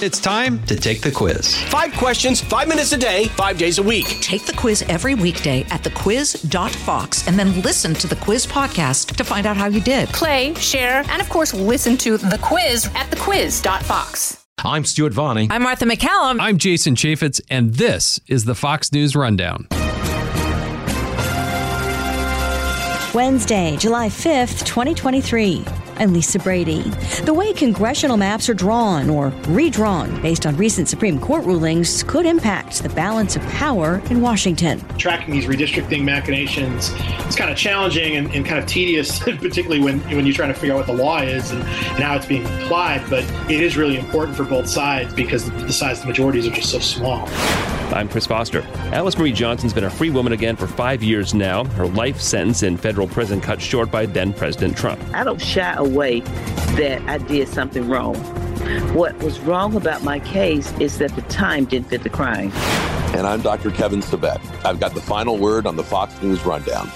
It's time to take the quiz. Five questions, five minutes a day, five days a week. Take the quiz every weekday at thequiz.fox and then listen to the quiz podcast to find out how you did. Play, share, and of course, listen to the quiz at thequiz.fox. I'm Stuart Varney. I'm Martha MacCallum. I'm Jason Chaffetz, and this is the Fox News Rundown. Wednesday, July 5th, 2023. I'm Lisa Brady. The way congressional maps are drawn or redrawn based on recent Supreme Court rulings could impact the balance of power in Washington. Tracking these redistricting machinations is kind of challenging and, and kind of tedious, particularly when, when you're trying to figure out what the law is and, and how it's being applied. But it is really important for both sides because the size of the majorities are just so small. I'm Chris Foster. Alice Marie Johnson's been a free woman again for five years now. Her life sentence in federal prison cut short by then President Trump. I don't shy away that I did something wrong. What was wrong about my case is that the time didn't fit the crime. And I'm Dr. Kevin Sabet. I've got the final word on the Fox News Rundown.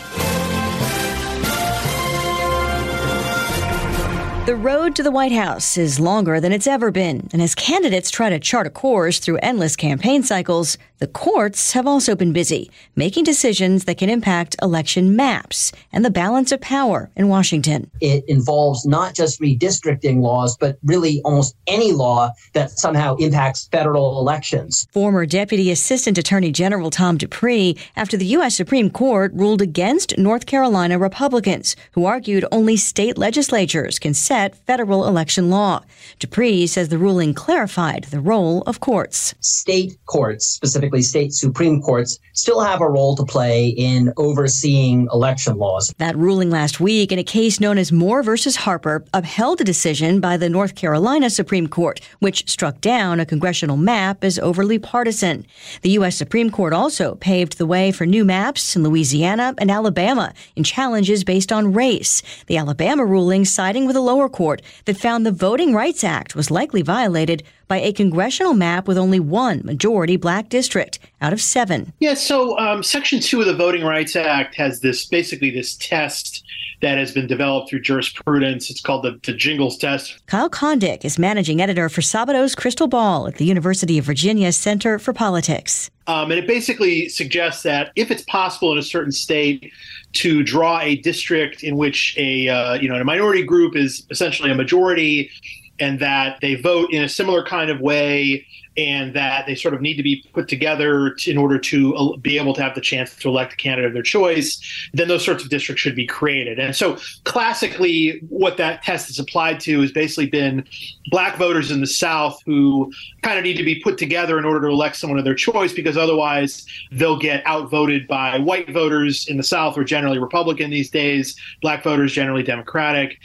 The road to the White House is longer than it's ever been, and as candidates try to chart a course through endless campaign cycles, the courts have also been busy making decisions that can impact election maps and the balance of power in Washington. It involves not just redistricting laws, but really almost any law that somehow impacts federal elections. Former Deputy Assistant Attorney General Tom Dupree, after the U.S. Supreme Court ruled against North Carolina Republicans, who argued only state legislatures can set federal election law. Dupree says the ruling clarified the role of courts. State courts, specifically state Supreme Courts, still have a role to play in overseeing election laws. That ruling last week in a case known as Moore versus Harper upheld a decision by the North Carolina Supreme Court, which struck down a congressional map as overly partisan. The U.S. Supreme Court also paved the way for new maps in Louisiana and Alabama in challenges based on race. The Alabama ruling siding with a lower court that found the Voting Rights Act was likely violated by a congressional map with only one majority black district out of seven. Yeah, so um, Section 2 of the Voting Rights Act has this basically this test that has been developed through jurisprudence. It's called the, the Gingles test. Kyle Kondik is managing editor for Sabato's Crystal Ball at the University of Virginia Center for Politics. Um, and it basically suggests that if it's possible in a certain state to draw a district in which a uh, you know a minority group is essentially a majority and that they vote in a similar kind of way and that they sort of need to be put together in order to uh, be able to have the chance to elect a candidate of their choice, then those sorts of districts should be created. And so, classically, what that test is applied to has basically been black voters in the South who kind of need to be put together in order to elect someone of their choice because otherwise they'll get outvoted by white voters in the South, who are generally Republican these days, black voters generally Democratic.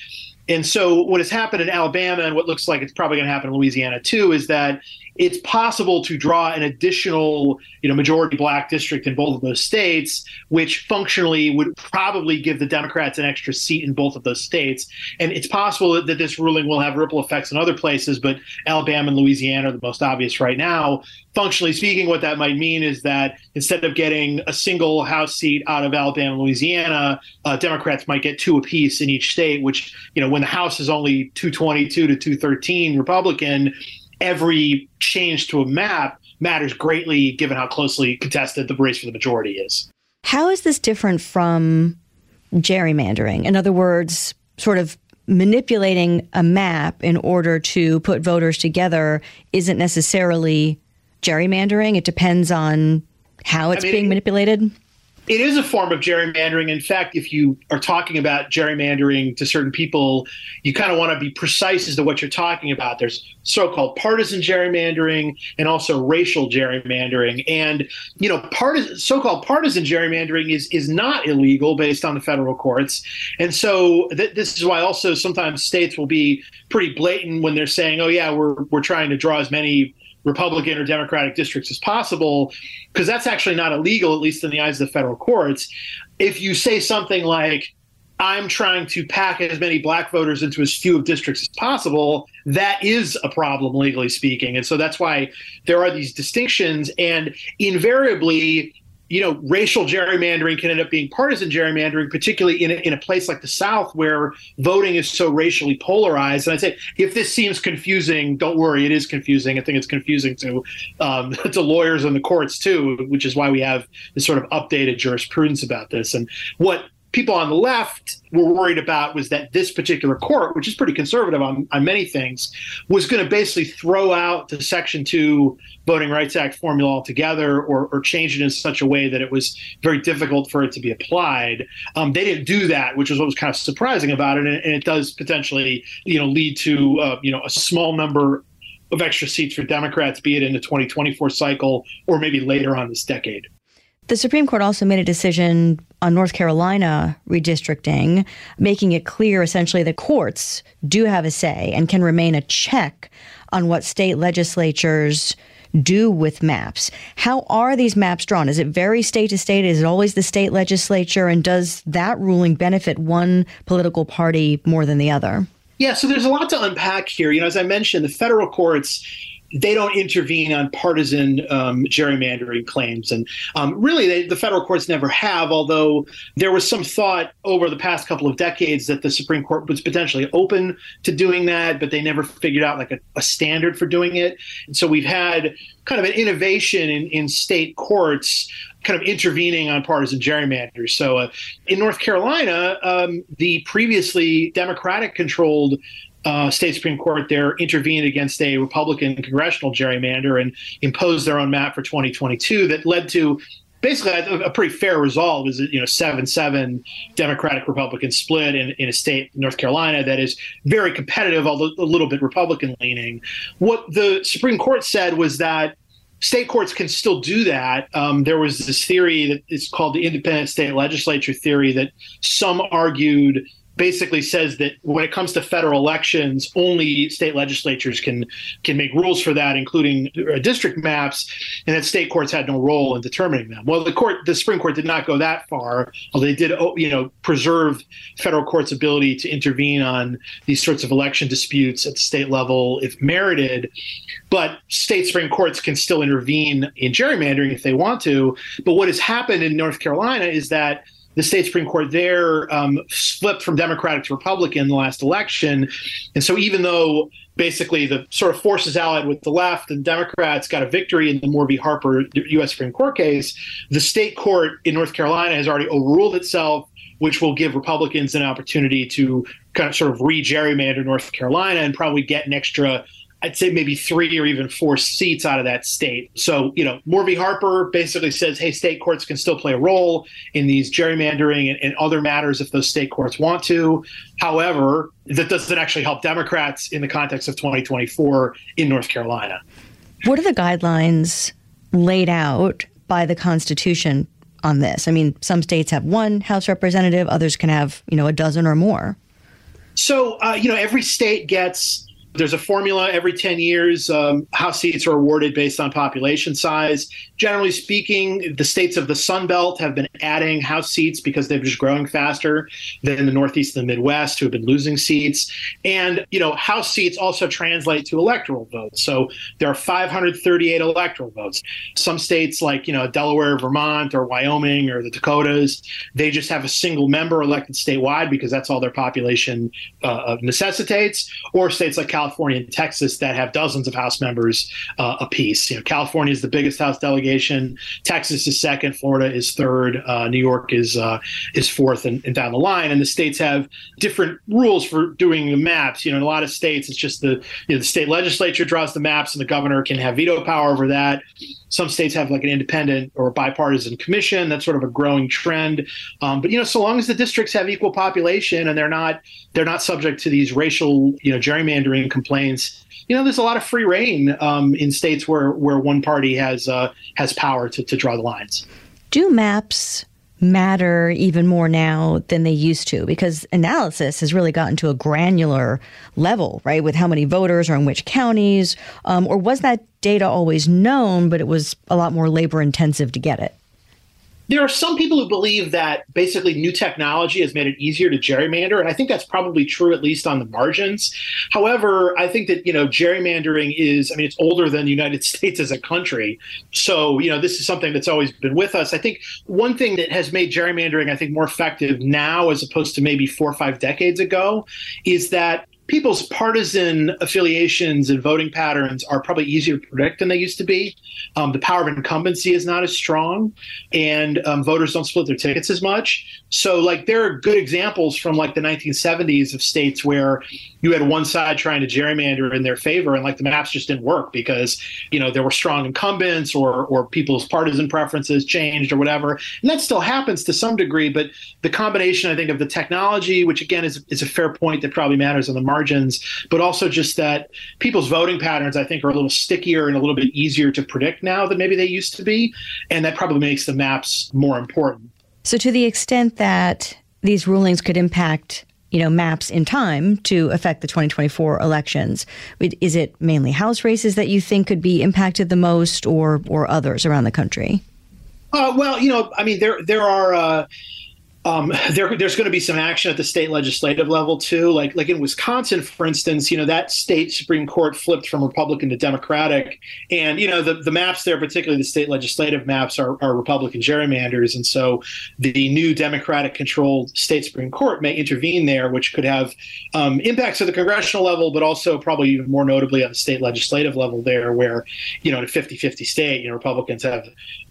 And so, what has happened in Alabama and what looks like it's probably going to happen in Louisiana too is that it's possible to draw an additional, you know, majority black district in both of those states, which functionally would probably give the Democrats an extra seat in both of those states. And it's possible that, that this ruling will have ripple effects in other places, but Alabama and Louisiana are the most obvious right now. Functionally speaking, what that might mean is that instead of getting a single House seat out of Alabama and Louisiana, uh, Democrats might get two apiece in each state, which, you know, when the House is only 222 to 213 Republican, every change to a map matters greatly given how closely contested the race for the majority is. How is this different from gerrymandering? In other words, sort of manipulating a map in order to put voters together isn't necessarily gerrymandering. It depends on how it's I mean, being manipulated. It is a form of gerrymandering. In fact, if you are talking about gerrymandering to certain people, you kind of want to be precise as to what you're talking about. There's so-called partisan gerrymandering and also racial gerrymandering. And you know, partisan, so-called partisan gerrymandering is is not illegal based on the federal courts. And so th- this is why also sometimes states will be pretty blatant when they're saying, "Oh yeah, we're we're trying to draw as many Republican or Democratic districts as possible, because that's actually not illegal, at least in the eyes of the federal courts. If you say something like, I'm trying to pack as many black voters into as few of districts as possible, that is a problem, legally speaking. And so that's why there are these distinctions. And invariably, you know, racial gerrymandering can end up being partisan gerrymandering, particularly in a, in a place like the South where voting is so racially polarized. And I'd say if this seems confusing, don't worry, it is confusing. I think it's confusing to um, to lawyers and the courts too, which is why we have this sort of updated jurisprudence about this. And what people on the left were worried about was that this particular court, which is pretty conservative on, on many things, was going to basically throw out the Section 2 Voting Rights Act formula altogether or, or change it in such a way that it was very difficult for it to be applied. Um, they didn't do that, which is what was kind of surprising about it. And, and it does potentially, you know, lead to, uh, you know, a small number of extra seats for Democrats, be it in the 2024 cycle or maybe later on this decade. The Supreme Court also made a decision on North Carolina redistricting, making it clear essentially that courts do have a say and can remain a check on what state legislatures do with maps. How are these maps drawn? Is it very state to state? Is it always the state legislature? And does that ruling benefit one political party more than the other? Yeah, so there's a lot to unpack here. You know, as I mentioned, the federal courts they don't intervene on partisan um, gerrymandering claims. And um, really, they, the federal courts never have, although there was some thought over the past couple of decades that the Supreme Court was potentially open to doing that, but they never figured out like a, a standard for doing it. And so we've had kind of an innovation in, in state courts kind of intervening on partisan gerrymanders. So uh, in North Carolina, um, the previously Democratic controlled uh, state Supreme Court there intervened against a Republican congressional gerrymander and imposed their own map for 2022 that led to basically a, a pretty fair result. is you know seven seven Democratic Republican split in, in a state North Carolina that is very competitive, although a little bit Republican leaning. What the Supreme Court said was that state courts can still do that. Um, there was this theory that is called the independent state legislature theory that some argued basically says that when it comes to federal elections, only state legislatures can can make rules for that, including uh, district maps, and that state courts had no role in determining them. Well, the court, the Supreme Court, did not go that far. Although they did, oh, you know, preserve federal courts' ability to intervene on these sorts of election disputes at the state level if merited. But state Supreme Courts can still intervene in gerrymandering if they want to. But what has happened in North Carolina is that the state Supreme Court there um, flipped from Democratic to Republican in the last election. And so even though basically the sort of forces allied with the left and Democrats got a victory in the Moore. Harper U.S. Supreme Court case, the state court in North Carolina has already overruled itself which will give Republicans an opportunity to kind of sort of re gerrymander North Carolina and probably get an extra I'd say maybe three or even four seats out of that state. So, you know, Moore v. Harper basically says, hey, state courts can still play a role in these gerrymandering and, and, other matters if those state courts want to. However, that doesn't actually help Democrats in the context of 2024 in North Carolina. What are the guidelines laid out by the Constitution on this? I mean, some states have one House representative, others can have, you know, a dozen or more. So, uh, you know, every state gets there's a formula every 10 years. Um, House seats are awarded based on population size. Generally speaking, the states of the Sun Belt have been adding House seats because they're just growing faster than the Northeast and the Midwest, who have been losing seats. And, you know, House seats also translate to electoral votes. So there are 538 electoral votes. Some states, like, you know, Delaware, Vermont, or Wyoming, or the Dakotas, they just have a single member elected statewide because that's all their population uh, necessitates. Or states like California California and Texas that have dozens of House members uh, apiece. You know, California is the biggest House delegation. Texas is second. Florida is third. Uh, New York is uh, is fourth, and, and, down the line. And the states have different rules for doing the maps. You know, in a lot of states, it's just the you know, the state legislature draws the maps, and the governor can have veto power over that. Some states have like an independent or bipartisan commission. That's sort of a growing trend. Um, but you know, so long as the districts have equal population and they're not they're not subject to these racial you know gerrymandering complaints, you know, there's a lot of free rein um, in states where where one party has uh, has power to, to draw the lines. Do maps matter even more now than they used to because analysis has really gotten to a granular level, right? With how many voters are in which counties, um, or was that data always known, but it was a lot more labor intensive to get it? There are some people who believe that basically new technology has made it easier to gerrymander, and I think that's probably true at least on the margins. However, I think that you know gerrymandering is, I mean, it's older than the United States as a country, so you know this is something that's always been with us. I think one thing that has made gerrymandering, I think, more effective now as opposed to maybe four or five decades ago, is that people's partisan affiliations and voting patterns are probably easier to predict than they used to be. Um, the power of incumbency is not as strong, and um, voters don't split their tickets as much. So, like, there are good examples from like the 1970s of states where you had one side trying to gerrymander in their favor, and like the maps just didn't work because you know there were strong incumbents or or people's partisan preferences changed or whatever. And that still happens to some degree, but the combination, I think, of the technology, which again is is a fair point that probably matters on the margins, but also just that people's voting patterns, I think, are a little stickier and a little bit easier to predict now than maybe they used to be, and that probably makes the maps more important. So, to the extent that these rulings could impact you know, maps in time to affect the 2024 elections. Is it mainly House races that you think could be impacted the most, or or others around the country? Uh, well, you know, I mean, there there are. Uh, um, there, there's going to be some action at the state legislative level too. Like, like in Wisconsin, for instance, you know that state supreme court flipped from Republican to Democratic, and you know the the maps there, particularly the state legislative maps, are, are Republican gerrymanders, and so the new Democratic-controlled state supreme court may intervene there, which could have um, impacts at the congressional level, but also probably even more notably on the state legislative level there, where you know in a 50-50 state, you know Republicans have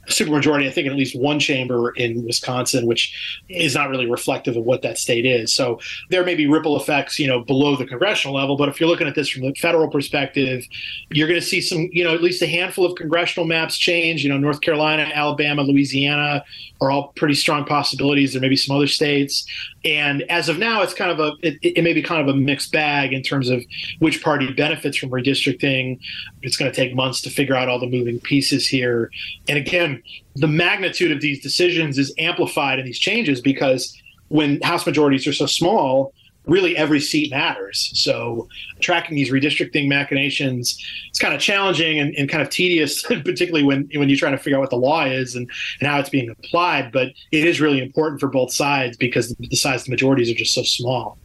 supermajority, I think, in at least one chamber in Wisconsin, which is not really reflective of what that state is. So there may be ripple effects, you know, below the congressional level. But if you're looking at this from the federal perspective, you're going to see some, you know, at least a handful of congressional maps change. You know, North Carolina, Alabama, Louisiana are all pretty strong possibilities. There may be some other states. And as of now, it's kind of a it, it, may be kind of a mixed bag in terms of which party benefits from redistricting. It's going to take months to figure out all the moving pieces here. And again, the magnitude of these decisions is amplified in these changes because when House majorities are so small, really every seat matters. So tracking these redistricting machinations, it's kind of challenging and, and, kind of tedious, particularly when when you're trying to figure out what the law is and, and how it's being applied. But it is really important for both sides because the size of the majorities are just so small.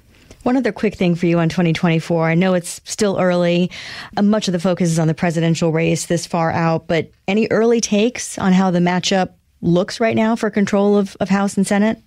One other quick thing for you on 2024. I know it's still early. Uh, much of the focus is on the presidential race this far out, but any early takes on how the matchup looks right now for control of, of House and Senate?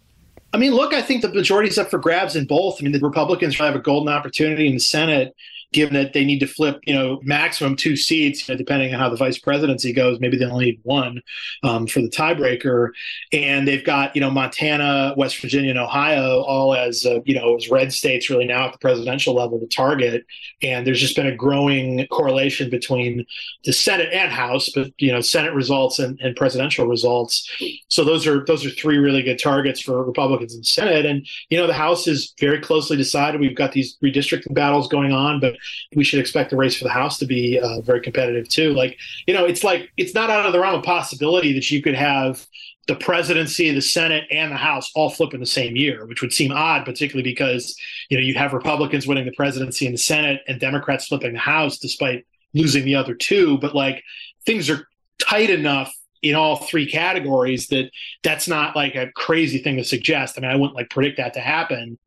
I mean, look, I think the majority is up for grabs in both. I mean, the Republicans have a golden opportunity in the Senate given that they need to flip, you know, maximum two seats, you know, depending on how the vice presidency goes. Maybe they only need one um, for the tiebreaker, and they've got you know Montana, West Virginia, and Ohio all as uh, you know as red states really now at the presidential level to target. And there's just been a growing correlation between the Senate and House, but you know Senate results and, and presidential results. So those are those are three really good targets for Republicans in the Senate. And you know the House is very closely decided. We've got these redistricting battles going on, but we should expect the race for the House to be uh, very competitive too. Like, you know, it's like it's not out of the realm of possibility that you could have the presidency, the Senate, and the House all flip in the same year, which would seem odd, particularly because you know you have Republicans winning the presidency and the Senate, and Democrats flipping the House despite losing the other two. But like things are tight enough in all three categories that that's not like a crazy thing to suggest. I mean, I wouldn't like predict that to happen,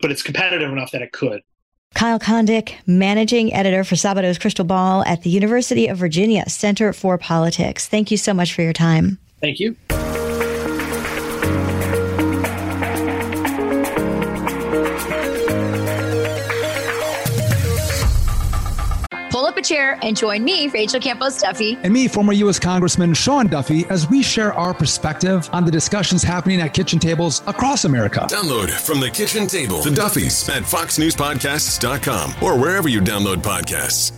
but it's competitive enough that it could. Kyle Kondik, managing editor for Sabato's Crystal Ball at the University of Virginia Center for Politics. Thank you so much for your time. Thank you. A and join me, Rachel Campos Duffy, and me, former U.S. Congressman Sean Duffy, as we share our perspective on the discussions happening at kitchen tables across America. Download from the kitchen table the Duffys at FoxNewsPodcasts.com or wherever you download podcasts.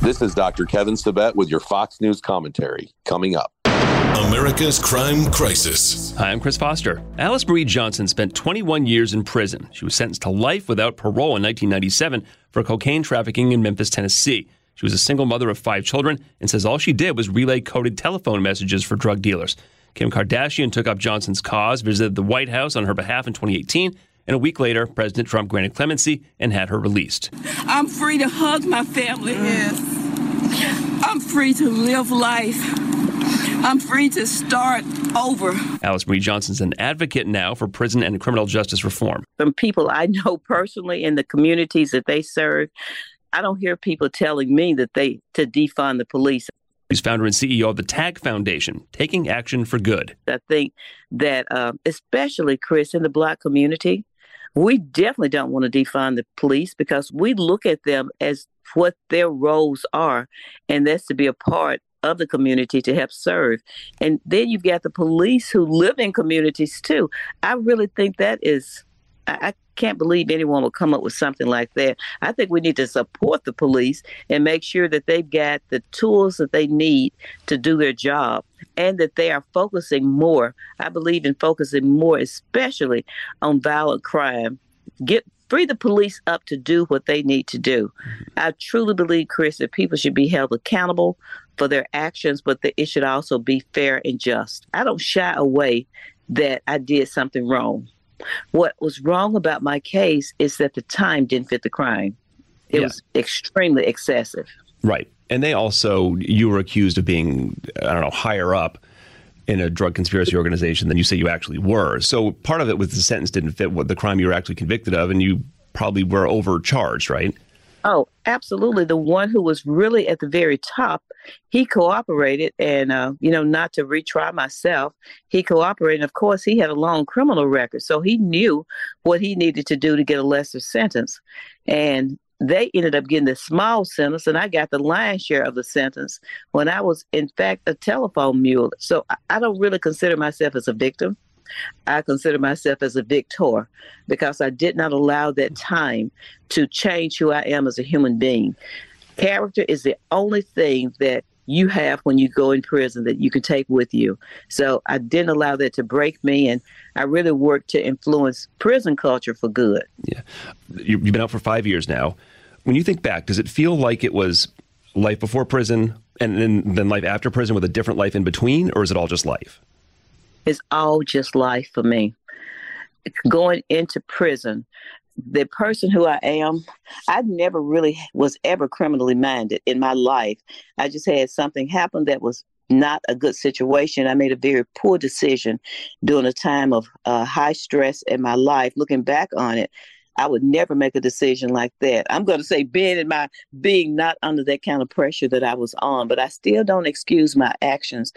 This is Dr. Kevin Sabet with your Fox News commentary. Coming up. America's Crime Crisis. Hi, I'm Chris Foster. Alice Marie Johnson spent 21 years in prison. She was sentenced to life without parole in 1997 for cocaine trafficking in Memphis, Tennessee. She was a single mother of five children and says all she did was relay coded telephone messages for drug dealers. Kim Kardashian took up Johnson's cause, visited the White House on her behalf in 2018, and a week later, President Trump granted clemency and had her released. I'm free to hug my family. Yes. I'm free to live life I'm free to start over. Alice Marie Johnson's an advocate now for prison and criminal justice reform. From people I know personally in the communities that they serve, I don't hear people telling me that they to defund the police. He's founder and CEO of the TAG Foundation, Taking Action for Good. I think that, uh, especially Chris, in the Black community, we definitely don't want to defund the police because we look at them as what their roles are, and that's to be a part of the community to help serve. And then you've got the police who live in communities too. I really think that is, I, I can't believe anyone will come up with something like that. I think we need to support the police and make sure that they've got the tools that they need to do their job and that they are focusing more. I believe in focusing more, especially on violent crime. Get free the police up to do what they need to do. Mm-hmm. I truly believe, Chris, that people should be held accountable for their actions, but that it should also be fair and just. I don't shy away that I did something wrong. What was wrong about my case is that the time didn't fit the crime. It Yeah. was extremely excessive. Right. And they also, you were accused of being, I don't know, higher up in a drug conspiracy organization than you say you actually were. So part of it was the sentence didn't fit what the crime you were actually convicted of, and you probably were overcharged, right? Oh, absolutely. The one who was really at the very top, he cooperated. And, uh, you know, not to retry myself, he cooperated. Of course, he had a long criminal record. So he knew what he needed to do to get a lesser sentence. And they ended up getting the small sentence, and I got the lion's share of the sentence when I was, in fact, a telephone mule. So I don't really consider myself as a victim. I consider myself as a victor because I did not allow that hmm. time to change who I am as a human being. Character is the only thing that you have when you go in prison that you can take with you. So I didn't allow that to break me, and I really worked to influence prison culture for good. You- You've been out for five years now. When you think back, does it feel like it was life before prison and then, then life after prison with a different life in between, or is it all just life? It's all just life for me. Going into prison, the person who I am, I never really was ever criminally minded in my life. I just had something happen that was not a good situation. I made a very poor decision during a time of uh, high stress in my life. Looking back on it, I would never make a decision like that. I'm going to say being in my being not under that kind of pressure that I was on, but I still don't excuse my actions.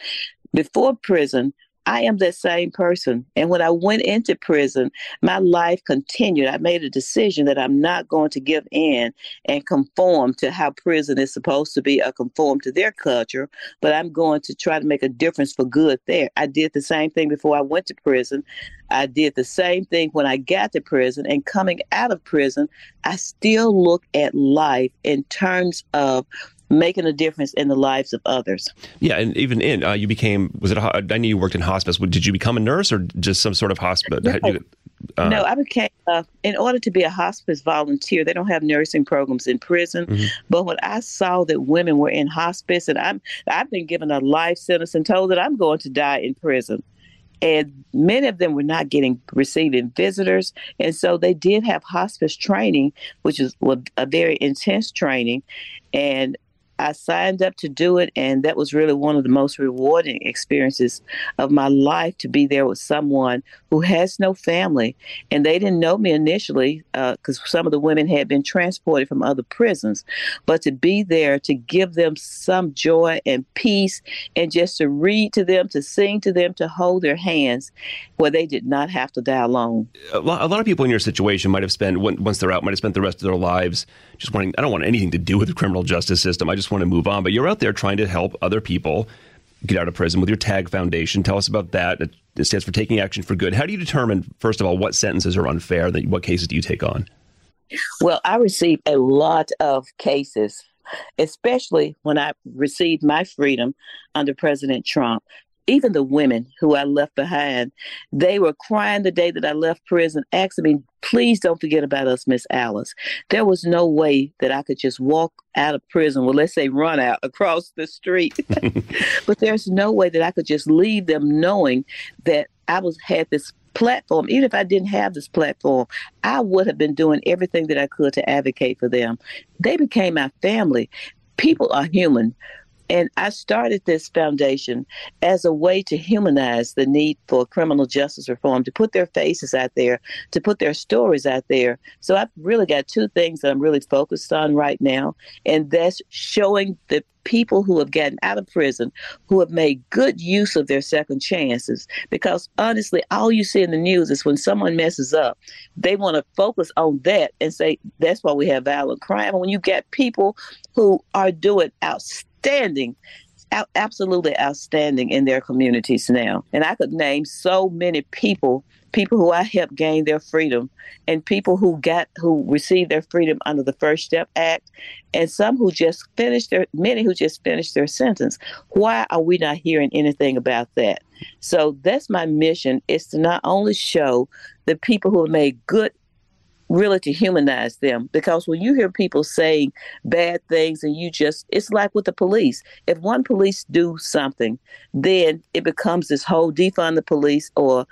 Before prison, I am that same person. And when I went into prison, my life continued. I made a decision that I'm not going to give in and conform to how prison is supposed to be or conform to their culture, but I'm going to try to make a difference for good there. I did the same thing before I went to prison. I did the same thing when I got to prison. And coming out of prison, I still look at life in terms of making a difference in the lives of others. Yeah, and even in uh, you became was it? A, I knew you worked in hospice. Did you become a nurse or just some sort of hospital? Uh, no, I became, uh, in order to be a hospice volunteer, they don't have nursing programs in prison. Mhm. But when I saw that women were in hospice, and I'm, I've been given a life sentence and told that I'm going to die in prison. And many of them were not getting receiving visitors. And so they did have hospice training, which is a very intense training. And I signed up to do it, and that was really one of the most rewarding experiences of my life to be there with someone who has no family. And they didn't know me initially uh, because some of the women had been transported from other prisons. But to be there to give them some joy and peace, and just to read to them, to sing to them, to hold their hands where they did not have to die alone. a lot, a lot of people in your situation might have spent once they're out might have spent the rest of their lives just wanting i don't want anything to do with the criminal justice system. I just want to move on. But you're out there trying to help other people get out of prison with your tag foundation. Tell us about that. It stands for taking action for good. How do you determine first of all what sentences are unfair that what cases do you take on? Well, I received a lot of cases, especially when I received my freedom under President Trump. Even the women who I left behind, they were crying the day that I left prison, asking me, please don't forget about us, Miss Alice. There was no way that I could just walk out of prison, well, let's say run out across the street. but there's no way that I could just leave them knowing that I was had this platform. Even if I didn't have this platform, I would have been doing everything that I could to advocate for them. They became my family. People are human. And I started this foundation as a way to humanize the need for criminal justice reform, to put their faces out there, to put their stories out there. So I've really got two things that I'm really focused on right now, and that's showing the people who have gotten out of prison who have made good use of their second chances. Because honestly, all you see in the news is when someone messes up, they want to focus on that and say that's why we have violent crime. And when you get people who are doing outstanding absolutely outstanding in their communities now. And I could name so many people people who I helped gain their freedom, and people who got who received their freedom under the First Step Act, and some who just finished their many who just finished their sentence. Why are we not hearing anything about that? So that's my mission: is to not only show the people who have made good really to humanize them because when you hear people saying bad things and you just it's like with the police if one police do something then it becomes this whole defund the police or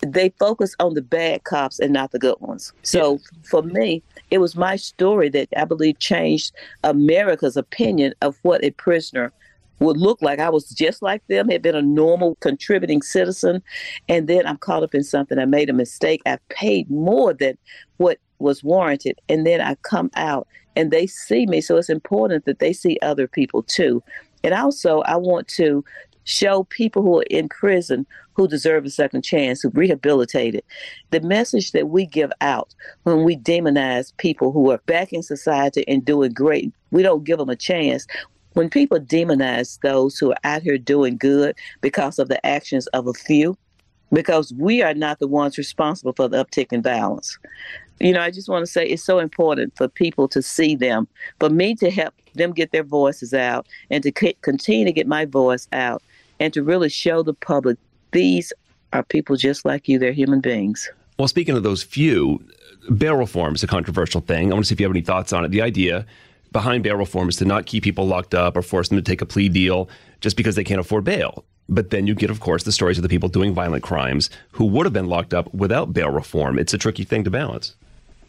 they focus on the bad cops and not the good ones. So yeah. for me, it was my story that I believe changed America's opinion of what a prisoner would look like. I was just like them, had been a normal contributing citizen, and then I'm caught up in something. I made a mistake. I paid more than what was warranted, and then I come out and they see me. So it's important that they see other people too. And also, I want to show people who are in prison who deserve a second chance, who rehabilitated. The message that we give out when we demonize people who are back in society and doing great, we don't give them a chance. When people demonize those who are out here doing good because of the actions of a few, because we are not the ones responsible for the uptick in violence. You know, I just want to say it's so important for people to see them, for me to help them get their voices out, and to c- continue to get my voice out and to really show the public these are people just like you. They're human beings. Well, speaking of those few, bail reform is a controversial thing. I want to see if you have any thoughts on it. The idea behind bail reform is to not keep people locked up or force them to take a plea deal just because they can't afford bail. But then you get, of course, the stories of the people doing violent crimes who would have been locked up without bail reform. It's a tricky thing to balance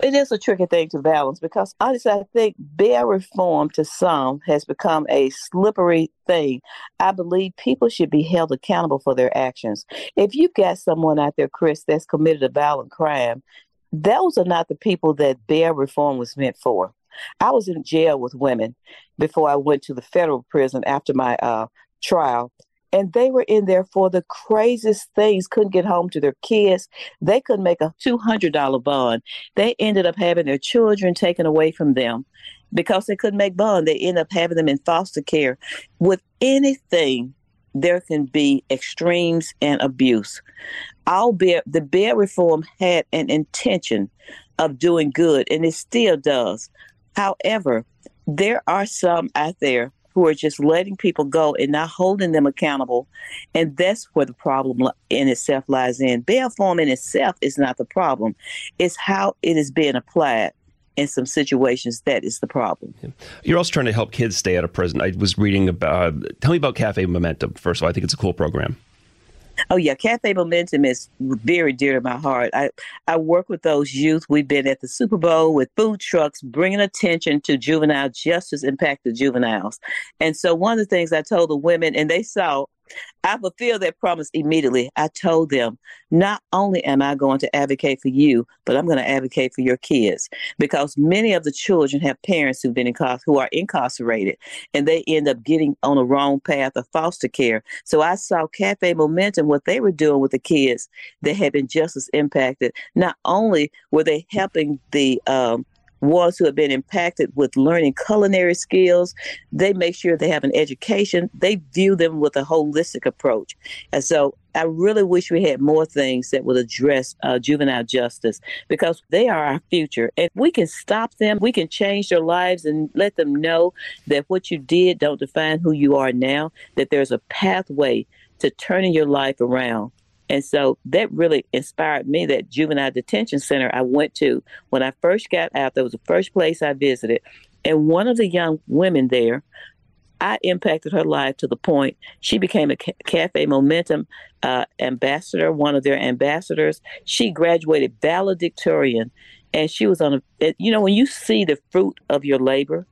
it is a tricky thing to balance because honestly, I think bail reform to some has become a slippery thing. I believe people should be held accountable for their actions. If you've got someone out there, Chris, that's committed a violent crime, those are not the people that bail reform was meant for. I was in jail with women before I went to the federal prison after my uh, trial and they were in there for the craziest things couldn't get home to their kids. They couldn't make a $200 bond. They ended up having their children taken away from them. Because they couldn't make bond they ended up having them in foster care. With anything there can be extremes and abuse. Albeit the bail reform had an intention of doing good and it still does however there are some out there who are just letting people go and not holding them accountable. And that's where the problem in itself lies in. Bail form in itself is not the problem, it's how it is being applied in some situations that is the problem. You're also trying to help kids stay out of prison. I was reading about, tell me about Cafe Momentum, first of all. I think it's a cool program. Oh yeah, Cafe Momentum is very dear to my heart. I I work with those youth. We've been at the Super Bowl with food trucks, bringing attention to juvenile justice impact of juveniles. And so one of the things I told the women, and they saw I fulfilled that promise immediately. I told them, not only am I going to advocate for you, but I'm going to advocate for your kids because many of the children have parents who've been incar- who are incarcerated and they end up getting on the wrong path of foster care. So I saw Cafe Momentum, what they were doing with the kids that had been just as impacted. Not only were they helping the um, ones who have been impacted with learning culinary skills. They make sure they have an education. They view them with a holistic approach. And so I really wish we had more things that would address uh, juvenile justice because they are our future. If we can stop them, we can change their lives and let them know that what you did don't define who you are now, that there's a pathway to turning your life around. And so that really inspired me. That juvenile detention center I went to when I first got out, that was the first place I visited. And one of the young women there, I impacted her life to the point she became a Cafe Momentum uh, ambassador, one of their ambassadors. She graduated valedictorian, and she was on a. You know, when you see the fruit of your labor,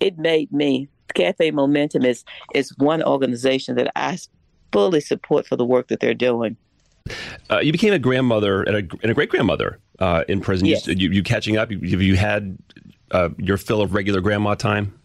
it made me Cafe Momentum is is one organization that I fully support for the work that they're doing. Uh, you became a grandmother and a, and a great grandmother uh, in prison. Yes. You, you, you catching up? Have you had uh, your fill of regular grandma time?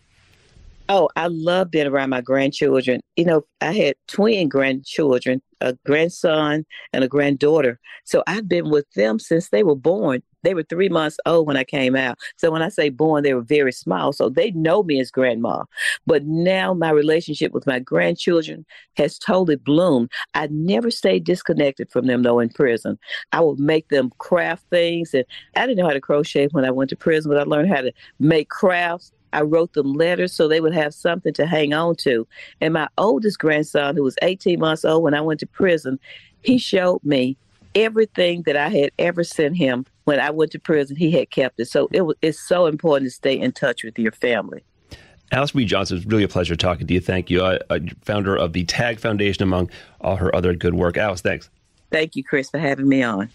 Oh, I love being around my grandchildren. You know, I had twin grandchildren, a grandson and a granddaughter. So I've been with them since they were born. They were three months old when I came out. So when I say born, they were very small. So they know me as grandma. But now my relationship with my grandchildren has totally bloomed. I never stayed disconnected from them though in prison. I would make them craft things and I didn't know how to crochet when I went to prison, but I learned how to make crafts. I wrote them letters so they would have something to hang on to. And my oldest grandson, who was 18 months old when I went to prison, he showed me everything that I had ever sent him when I went to prison. He had kept it. So it was, it's so important to stay in touch with your family. Alice Marie Johnson, it's really a pleasure talking to you. Thank you. Uh, uh, founder of the TAG Foundation, among all her other good work. Alice, thanks. Thank you, Chris, for having me on.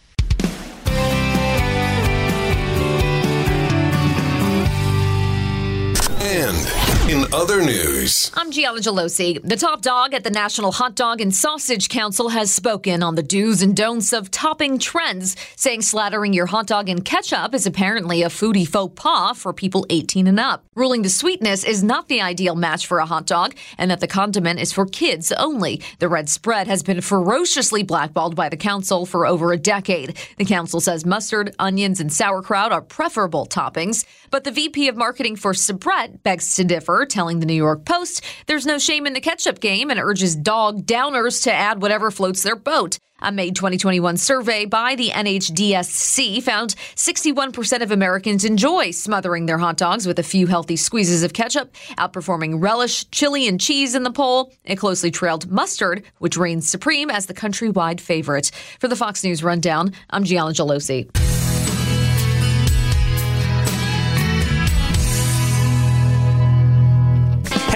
In other news, I'm Gianna Gelosi. The top dog at the National Hot Dog and Sausage Council has spoken on the do's and don'ts of topping trends, saying slathering your hot dog in ketchup is apparently a foodie faux pas for people 18 and up, ruling the sweetness is not the ideal match for a hot dog and that the condiment is for kids only. The red spread has been ferociously blackballed by the council for over a decade. The council says mustard, onions, and sauerkraut are preferable toppings, but the VP of marketing for Sabrett begs to differ, telling the New York Post there's no shame in the ketchup game and urges dog downers to add whatever floats their boat. A May 2021 survey by the NHDSC found 61% of Americans enjoy smothering their hot dogs with a few healthy squeezes of ketchup, outperforming relish, chili, and cheese in the poll. It closely trailed mustard, which reigns supreme as the countrywide favorite. For the Fox News Rundown, I'm Gianna Gelosi.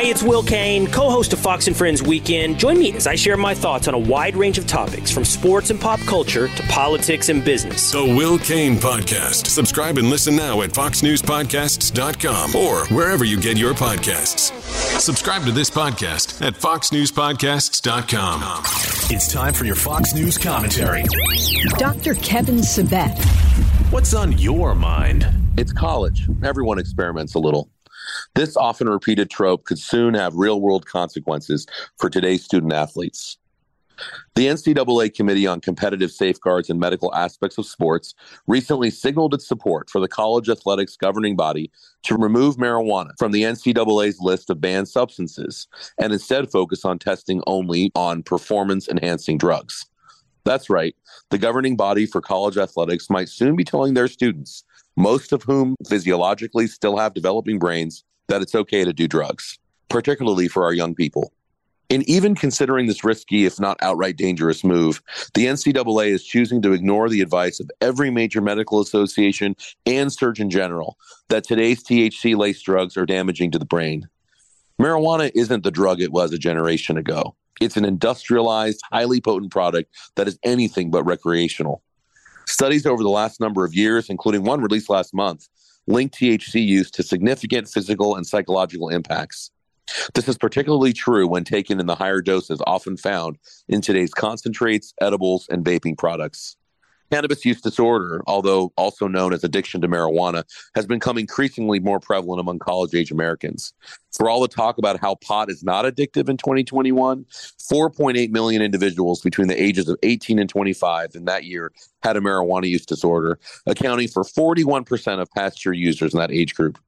Hey, it's Will Cain, co host of Fox and Friends Weekend. Join me as I share my thoughts on a wide range of topics from sports and pop culture to politics and business. The Will Cain Podcast. Subscribe and listen now at foxnewspodcasts.com or wherever you get your podcasts. Subscribe to this podcast at foxnewspodcasts.com. It's time for your Fox News commentary. Dr. Kevin Sabet. What's on your mind? It's college. Everyone experiments a little. This often repeated trope could soon have real world consequences for today's student athletes. The NCAA Committee on Competitive Safeguards and Medical Aspects of Sports recently signaled its support for the college athletics governing body to remove marijuana from the NCAA's list of banned substances and instead focus on testing only on performance enhancing drugs. That's right, the governing body for college athletics might soon be telling their students most of whom physiologically still have developing brains, that it's okay to do drugs, particularly for our young people. In even considering this risky, if not outright dangerous move, the NCAA is choosing to ignore the advice of every major medical association and Surgeon General that today's THC laced drugs are damaging to the brain. Marijuana isn't the drug it was a generation ago. It's an industrialized, highly potent product that is anything but recreational. Studies over the last number of years, including one released last month, link THC use to significant physical and psychological impacts. This is particularly true when taken in the higher doses often found in today's concentrates, edibles, and vaping products. Cannabis use disorder, although also known as addiction to marijuana, has become increasingly more prevalent among college age Americans. For all the talk about how pot is not addictive in 2021, 4.8 million individuals between the ages of 18 and 25 in that year had a marijuana use disorder, accounting for 41% of past year users in that age group.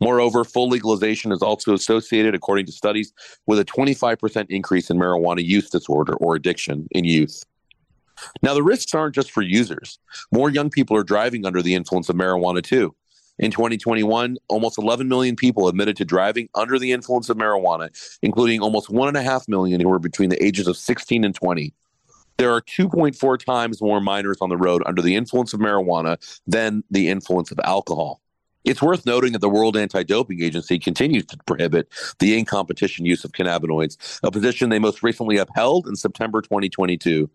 Moreover, full legalization is also associated, according to studies, with a 25% increase in marijuana use disorder or addiction in youth. Now, the risks aren't just for users. More young people are driving under the influence of marijuana, too. In 2021, almost 11 million people admitted to driving under the influence of marijuana, including almost 1.5 million who were between the ages of 16 and 20. There are 2.4 times more minors on the road under the influence of marijuana than the influence of alcohol. It's worth noting that the World Anti Doping Agency continues to prohibit the in competition use of cannabinoids, a position they most recently upheld in September 2022.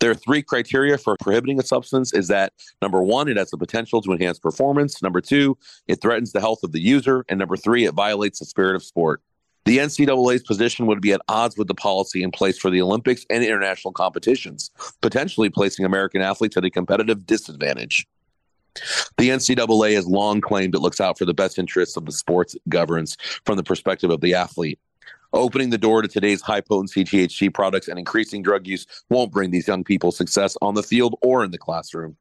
There are three criteria for prohibiting a substance is that number one, it has the potential to enhance performance. Number two, it threatens the health of the user. And number three, it violates the spirit of sport. The NCAA's position would be at odds with the policy in place for the Olympics and international competitions, potentially placing American athletes at a competitive disadvantage. The NCAA has long claimed it looks out for the best interests of the sports governs from the perspective of the athlete. Opening the door to today's high potency THC products and increasing drug use won't bring these young people success on the field or in the classroom.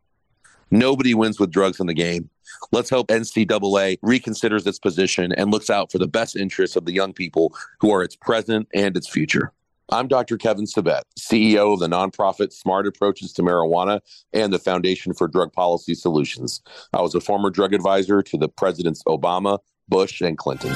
Nobody wins with drugs in the game. Let's hope NCAA reconsiders its position and looks out for the best interests of the young people who are its present and its future. I'm Dr. Kevin Sabet, CEO of the nonprofit Smart Approaches to Marijuana and the Foundation for Drug Policy Solutions. I was a former drug advisor to the presidents Obama, Bush, and Clinton.